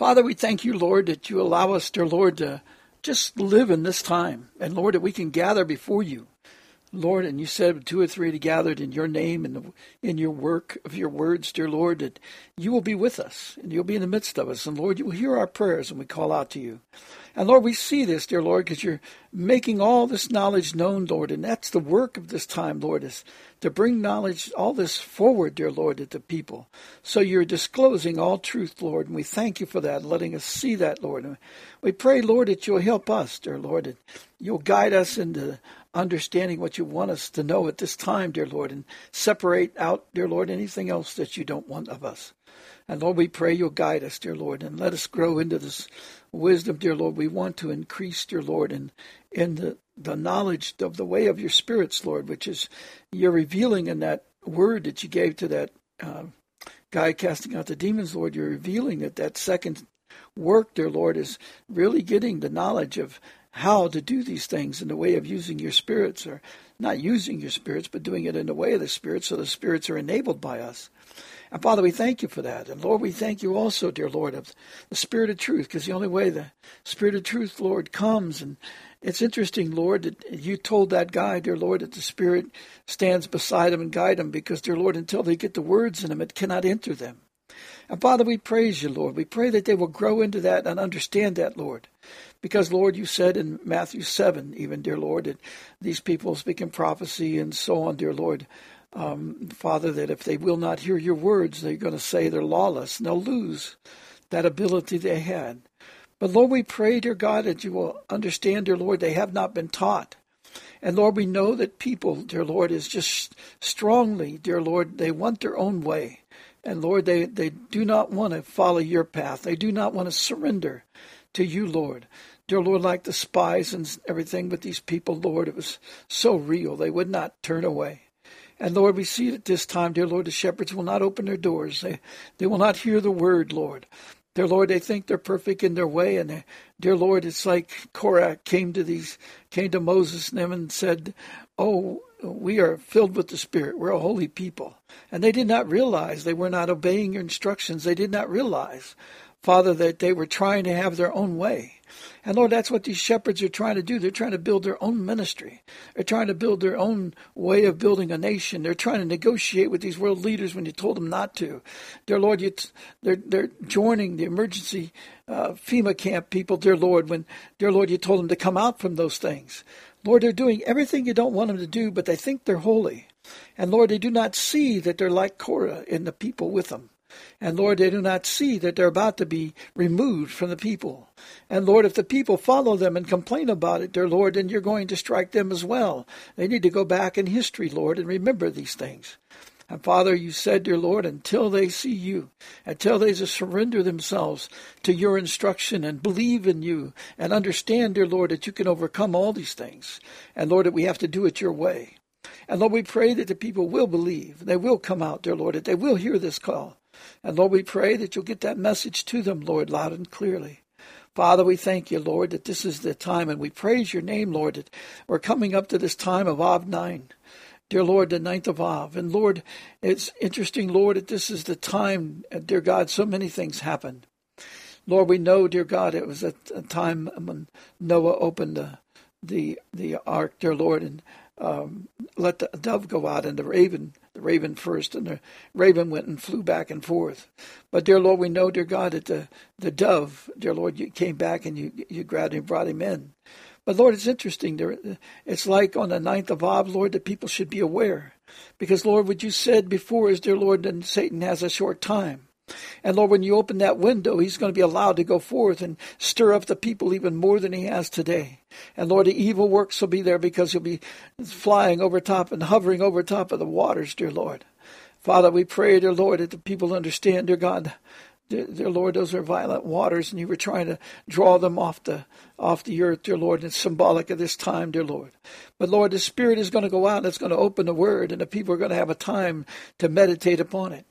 Father, we thank you, Lord, that you allow us, dear Lord, to just live in this time. And Lord, that we can gather before you. Lord, and you said two or three are gathered in your name and in your work of your words, dear Lord, that you will be with us and you'll be in the midst of us. And Lord, you will hear our prayers when we call out to you. And Lord, we see this, dear Lord, because you're making all this knowledge known, Lord. And that's the work of this time, Lord, is to bring knowledge, all this forward, dear Lord, to the people. So you're disclosing all truth, Lord. And we thank you for that, letting us see that, Lord. And we pray, Lord, that you'll help us, dear Lord, and you'll guide us into understanding what you want us to know at this time, dear Lord, and separate out, dear Lord, anything else that you don't want of us. And Lord, we pray you'll guide us, dear Lord, and let us grow into this wisdom, dear Lord. We want to increase, dear Lord, in, in the, the knowledge of the way of your spirits, Lord, which is you're revealing in that word that you gave to that uh, guy casting out the demons, Lord. You're revealing that that second work, dear Lord, is really getting the knowledge of how to do these things in the way of using your spirits, or not using your spirits, but doing it in the way of the spirits, so the spirits are enabled by us. And Father, we thank you for that. And Lord, we thank you also, dear Lord, of the Spirit of truth, because the only way the Spirit of truth, Lord, comes. And it's interesting, Lord, that you told that guy, dear Lord, that the Spirit stands beside him and guide him, because, dear Lord, until they get the words in them, it cannot enter them. And Father, we praise you, Lord. We pray that they will grow into that and understand that, Lord. Because, Lord, you said in Matthew 7, even, dear Lord, that these people speak in prophecy and so on, dear Lord. Um, Father, that if they will not hear your words, they're going to say they're lawless and they'll lose that ability they had. But Lord, we pray, dear God, that you will understand, dear Lord, they have not been taught. And Lord, we know that people, dear Lord, is just strongly, dear Lord, they want their own way. And Lord, they, they do not want to follow your path. They do not want to surrender to you, Lord. Dear Lord, like the spies and everything with these people, Lord, it was so real. They would not turn away. And Lord, we see at this time, dear Lord, the shepherds will not open their doors. They, they will not hear the word, Lord. Dear Lord, they think they're perfect in their way, and they, dear Lord, it's like Korah came to these, came to Moses and them and said, "Oh, we are filled with the Spirit. We're a holy people," and they did not realize they were not obeying your instructions. They did not realize Father, that they were trying to have their own way. And Lord, that's what these shepherds are trying to do. They're trying to build their own ministry. They're trying to build their own way of building a nation. They're trying to negotiate with these world leaders when you told them not to. Dear Lord, you they're, they're joining the emergency uh, FEMA camp people, dear Lord, when, dear Lord, you told them to come out from those things. Lord, they're doing everything you don't want them to do, but they think they're holy. And Lord, they do not see that they're like Korah and the people with them. And Lord, they do not see that they're about to be removed from the people. And Lord, if the people follow them and complain about it, dear Lord, then you're going to strike them as well. They need to go back in history, Lord, and remember these things. And Father, you said, dear Lord, until they see you, until they surrender themselves to your instruction and believe in you and understand, dear Lord, that you can overcome all these things. And Lord, that we have to do it your way. And Lord, we pray that the people will believe. They will come out, dear Lord, that they will hear this call. And Lord, we pray that you'll get that message to them, Lord, loud and clearly. Father, we thank you, Lord, that this is the time, and we praise your name, Lord, that we're coming up to this time of Av 9. Dear Lord, the ninth of Av. And Lord, it's interesting, Lord, that this is the time, dear God, so many things happen. Lord, we know, dear God, it was a, a time when Noah opened the, the the ark, dear Lord, and um, let the dove go out and the raven, the raven first, and the raven went and flew back and forth. But dear Lord, we know, dear God, that the the dove, dear Lord, you came back and you you grabbed him, brought him in. But Lord, it's interesting. There, it's like on the ninth of Av, Lord, that people should be aware, because Lord, what you said before is, dear Lord, that Satan has a short time. And Lord, when you open that window, he's going to be allowed to go forth and stir up the people even more than he has today. And Lord, the evil works will be there because he'll be flying over top and hovering over top of the waters, dear Lord. Father, we pray, dear Lord, that the people understand, dear God, dear, dear Lord, those are violent waters, and you were trying to draw them off the off the earth, dear Lord, and it's symbolic of this time, dear Lord. But Lord, the Spirit is going to go out and it's going to open the Word, and the people are going to have a time to meditate upon it.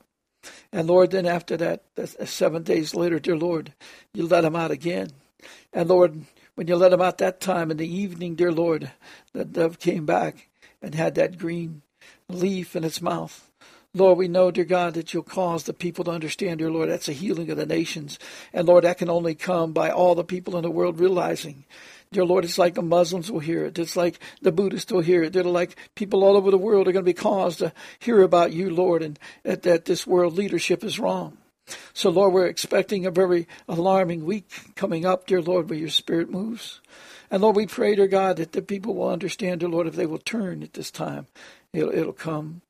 And Lord, then after that, seven days later, dear Lord, you let him out again. And Lord, when you let him out that time in the evening, dear Lord, the dove came back and had that green leaf in its mouth. Lord, we know, dear God, that you'll cause the people to understand, dear Lord, that's a healing of the nations. And Lord, that can only come by all the people in the world realizing Dear Lord, it's like the Muslims will hear it. It's like the Buddhists will hear it. They're like people all over the world are going to be caused to hear about you, Lord, and that, that this world leadership is wrong. So, Lord, we're expecting a very alarming week coming up, dear Lord, where your Spirit moves. And Lord, we pray, dear God, that the people will understand, dear Lord, if they will turn at this time, it'll, it'll come.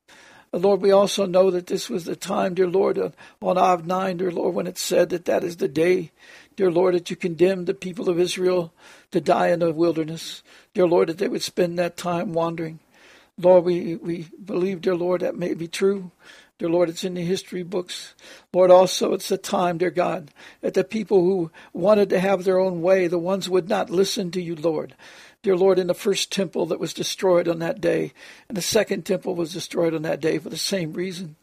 Lord, we also know that this was the time, dear Lord, on Av 9, dear Lord, when it said that that is the day, dear Lord, that you condemned the people of Israel to die in the wilderness. Dear Lord, that they would spend that time wandering. Lord, we, we believe, dear Lord, that may be true. Dear Lord, it's in the history books. Lord, also it's a time, dear God, that the people who wanted to have their own way, the ones would not listen to you, Lord. Dear Lord, in the first temple that was destroyed on that day, and the second temple was destroyed on that day for the same reason.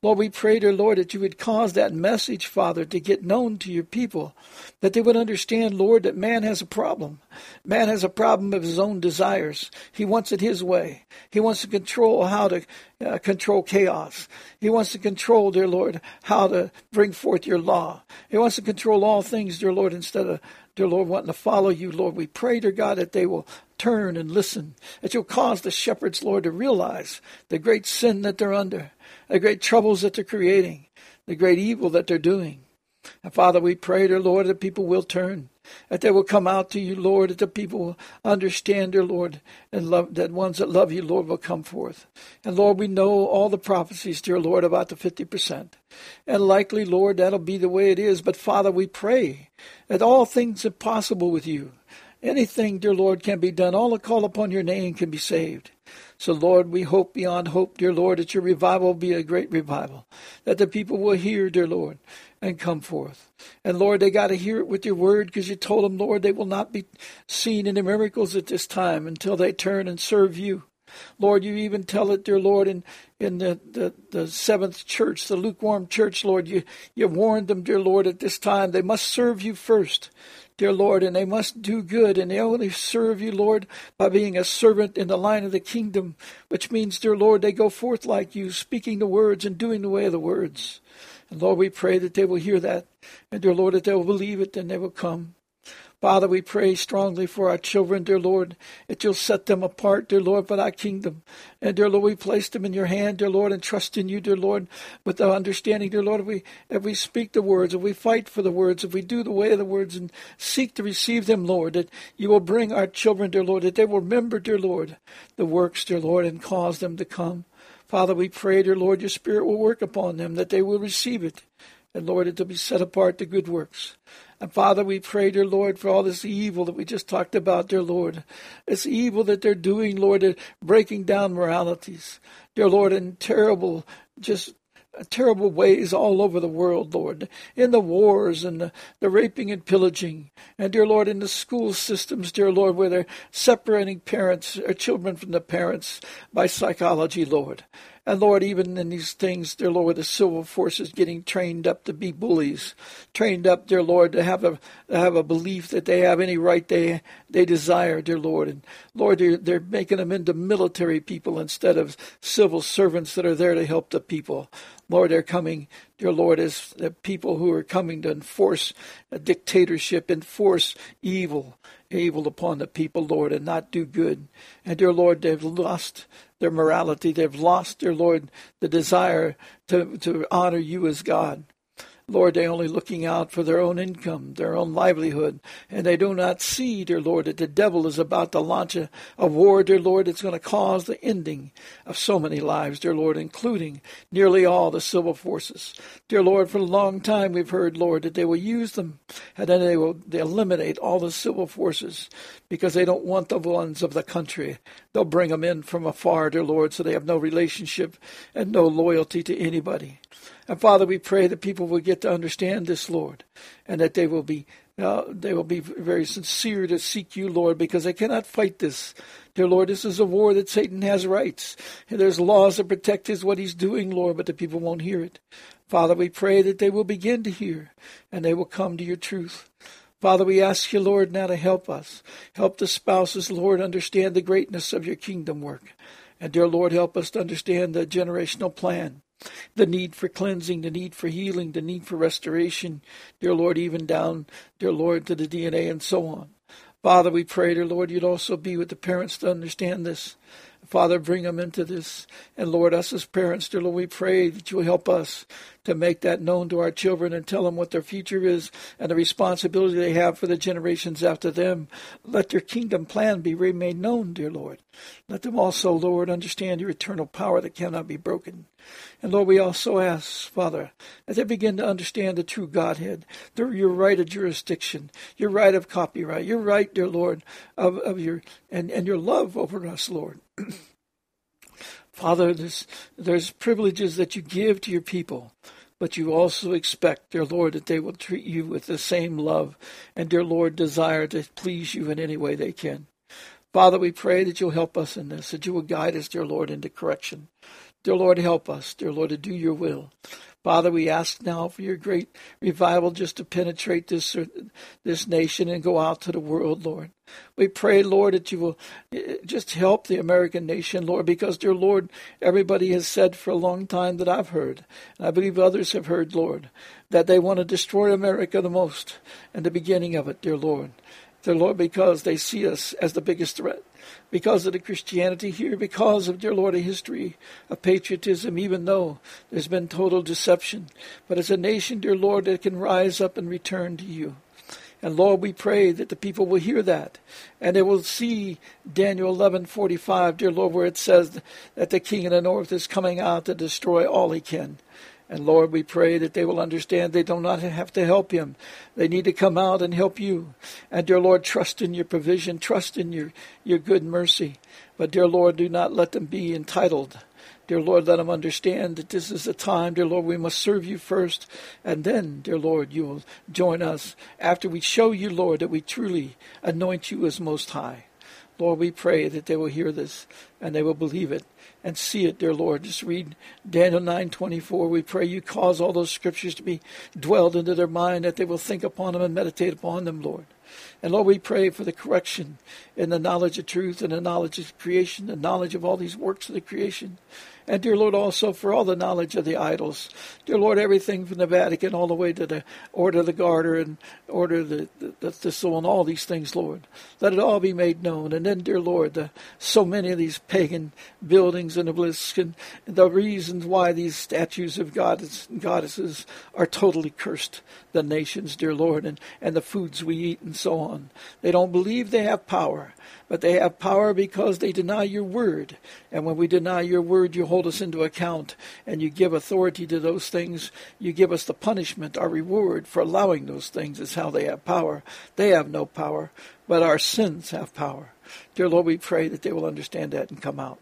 Lord, we pray, dear Lord, that you would cause that message, Father, to get known to your people, that they would understand, Lord, that man has a problem. Man has a problem of his own desires. He wants it his way. He wants to control how to uh, control chaos. He wants to control, dear Lord, how to bring forth your law. He wants to control all things, dear Lord, instead of, dear Lord, wanting to follow you, Lord. We pray, dear God, that they will turn and listen, that you'll cause the shepherds, Lord, to realize the great sin that they're under the great troubles that they're creating, the great evil that they're doing. And Father, we pray, dear Lord, that people will turn, that they will come out to you, Lord, that the people will understand, dear Lord, and love that ones that love you, Lord, will come forth. And Lord, we know all the prophecies, dear Lord, about the fifty percent. And likely, Lord, that'll be the way it is. But Father, we pray that all things are possible with you. Anything, dear Lord, can be done. All that call upon your name can be saved. So, Lord, we hope beyond hope, dear Lord, that your revival will be a great revival, that the people will hear, dear Lord, and come forth. And Lord, they got to hear it with your word because you told them, Lord, they will not be seen in the miracles at this time until they turn and serve you. Lord, you even tell it, dear Lord, in, in the, the, the seventh church, the lukewarm church, Lord, you, you warned them, dear Lord, at this time they must serve you first dear Lord, and they must do good, and they only serve you, Lord, by being a servant in the line of the kingdom, which means, dear Lord, they go forth like you, speaking the words and doing the way of the words. And Lord, we pray that they will hear that, and dear Lord, that they will believe it, and they will come. Father, we pray strongly for our children, dear Lord, that you'll set them apart, dear Lord, for thy kingdom. And dear Lord, we place them in your hand, dear Lord, and trust in you, dear Lord, with the understanding, dear Lord, if we if we speak the words, if we fight for the words, if we do the way of the words and seek to receive them, Lord, that you will bring our children, dear Lord, that they will remember, dear Lord, the works, dear Lord, and cause them to come. Father, we pray, dear Lord, your Spirit will work upon them, that they will receive it. And Lord, it will be set apart to good works. And Father, we pray, dear Lord, for all this evil that we just talked about, dear Lord. This evil that they're doing, Lord, breaking down moralities, dear Lord, in terrible, just uh, terrible ways all over the world, Lord, in the wars and the, the raping and pillaging, and dear Lord, in the school systems, dear Lord, where they're separating parents or children from the parents by psychology, Lord. And Lord, even in these things, dear Lord, the civil forces getting trained up to be bullies, trained up, dear Lord, to have a to have a belief that they have any right they they desire, dear Lord. And Lord, they're, they're making them into military people instead of civil servants that are there to help the people. Lord, they're coming, dear Lord, as the people who are coming to enforce a dictatorship, enforce evil, evil upon the people, Lord, and not do good. And dear Lord, they've lost their morality. They've lost, dear Lord, the desire to, to honor you as God. Lord, they're only looking out for their own income, their own livelihood, and they do not see, dear Lord, that the devil is about to launch a, a war, dear Lord, that's going to cause the ending of so many lives, dear Lord, including nearly all the civil forces. Dear Lord, for a long time we've heard, Lord, that they will use them and then they will they eliminate all the civil forces because they don't want the ones of the country. They'll bring them in from afar, dear Lord, so they have no relationship and no loyalty to anybody. And Father, we pray that people will get to understand this, Lord, and that they will be uh, they will be very sincere to seek you, Lord, because they cannot fight this. Dear Lord, this is a war that Satan has rights. And there's laws that protect his what he's doing, Lord, but the people won't hear it. Father, we pray that they will begin to hear and they will come to your truth. Father, we ask you, Lord, now to help us. Help the spouses, Lord, understand the greatness of your kingdom work. And dear Lord, help us to understand the generational plan. The need for cleansing, the need for healing, the need for restoration, dear Lord, even down, dear Lord, to the DNA and so on. Father, we pray, dear Lord, you'd also be with the parents to understand this. Father, bring them into this. And Lord, us as parents, dear Lord, we pray that you help us to make that known to our children and tell them what their future is and the responsibility they have for the generations after them. Let their kingdom plan be made known, dear Lord. Let them also, Lord, understand your eternal power that cannot be broken. And Lord, we also ask, Father, that they begin to understand the true Godhead, your right of jurisdiction, your right of copyright, your right, dear Lord, of, of your and, and your love over us, Lord. Father, there's, there's privileges that you give to your people, but you also expect, dear Lord, that they will treat you with the same love and, dear Lord, desire to please you in any way they can. Father, we pray that you'll help us in this, that you will guide us, dear Lord, into correction. Dear Lord, help us, dear Lord, to do your will. Father, we ask now for your great revival just to penetrate this this nation and go out to the world, Lord. We pray, Lord, that you will eh, just help the American nation, Lord, because, dear Lord, everybody has said for a long time that I've heard, and I believe others have heard, Lord, that they want to destroy America the most and the beginning of it, dear Lord. Dear Lord, because they see us as the biggest threat because of the Christianity here, because of, dear Lord, a history of patriotism, even though there's been total deception. But as a nation, dear Lord, that can rise up and return to you. And Lord, we pray that the people will hear that and they will see Daniel 11:45, dear Lord, where it says that the king of the north is coming out to destroy all he can. And Lord, we pray that they will understand they do not have to help him. They need to come out and help you. And dear Lord, trust in your provision, trust in your, your good mercy. But dear Lord, do not let them be entitled. Dear Lord, let them understand that this is a time, dear Lord, we must serve you first. And then, dear Lord, you will join us after we show you, Lord, that we truly anoint you as most high. Lord, we pray that they will hear this and they will believe it and see it, dear Lord. Just read Daniel 9:24. We pray you cause all those scriptures to be dwelled into their mind, that they will think upon them and meditate upon them, Lord. And Lord, we pray for the correction in the knowledge of truth and the knowledge of creation, the knowledge of all these works of the creation. And dear Lord, also for all the knowledge of the idols. Dear Lord, everything from the Vatican all the way to the Order of the Garter and Order of the, the, the Thistle and all these things, Lord. Let it all be made known. And then, dear Lord, the, so many of these pagan buildings and obelisks and the reasons why these statues of goddess, goddesses are totally cursed, the nations, dear Lord, and, and the foods we eat and so on. They don't believe they have power but they have power because they deny your word. And when we deny your word, you hold us into account and you give authority to those things. You give us the punishment, our reward for allowing those things is how they have power. They have no power, but our sins have power. Dear Lord, we pray that they will understand that and come out.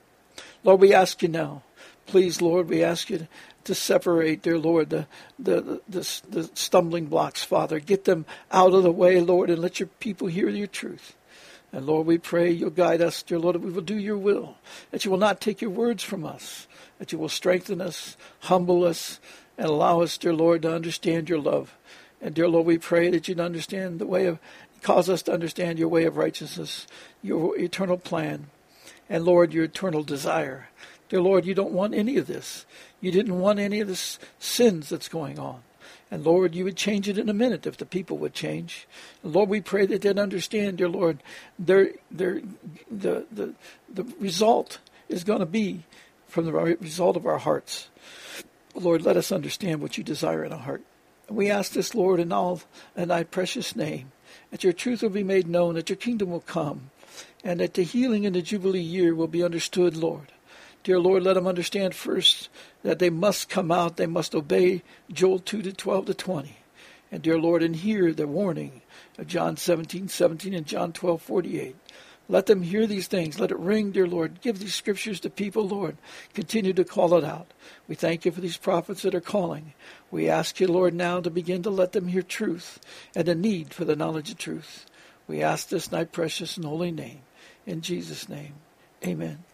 Lord, we ask you now. Please, Lord, we ask you to separate, dear Lord, the, the, the, the, stumbling blocks, Father. Get them out of the way, Lord, and let your people hear your truth. And Lord, we pray you'll guide us, dear Lord, that we will do your will, that you will not take your words from us, that you will strengthen us, humble us, and allow us, dear Lord, to understand your love. And dear Lord, we pray that you'd understand the way of, cause us to understand your way of righteousness, your eternal plan, and Lord, your eternal desire. Dear Lord, you don't want any of this. You didn't want any of this sins that's going on. And Lord, you would change it in a minute if the people would change. And Lord, we pray that they'd understand, dear Lord, their, their, the, the, the result is going to be from the result of our hearts. Lord, let us understand what you desire in our heart. And we ask this, Lord, in all in thy precious name, that your truth will be made known, that your kingdom will come, and that the healing in the Jubilee year will be understood, Lord. Dear Lord, let them understand first that they must come out, they must obey Joel 2 to 12 to 20. And dear Lord, and hear the warning of John 17, 17 and John 12, 48. Let them hear these things. Let it ring, dear Lord. Give these scriptures to people, Lord. Continue to call it out. We thank you for these prophets that are calling. We ask you, Lord, now to begin to let them hear truth and a need for the knowledge of truth. We ask this in thy precious and holy name. In Jesus' name, amen.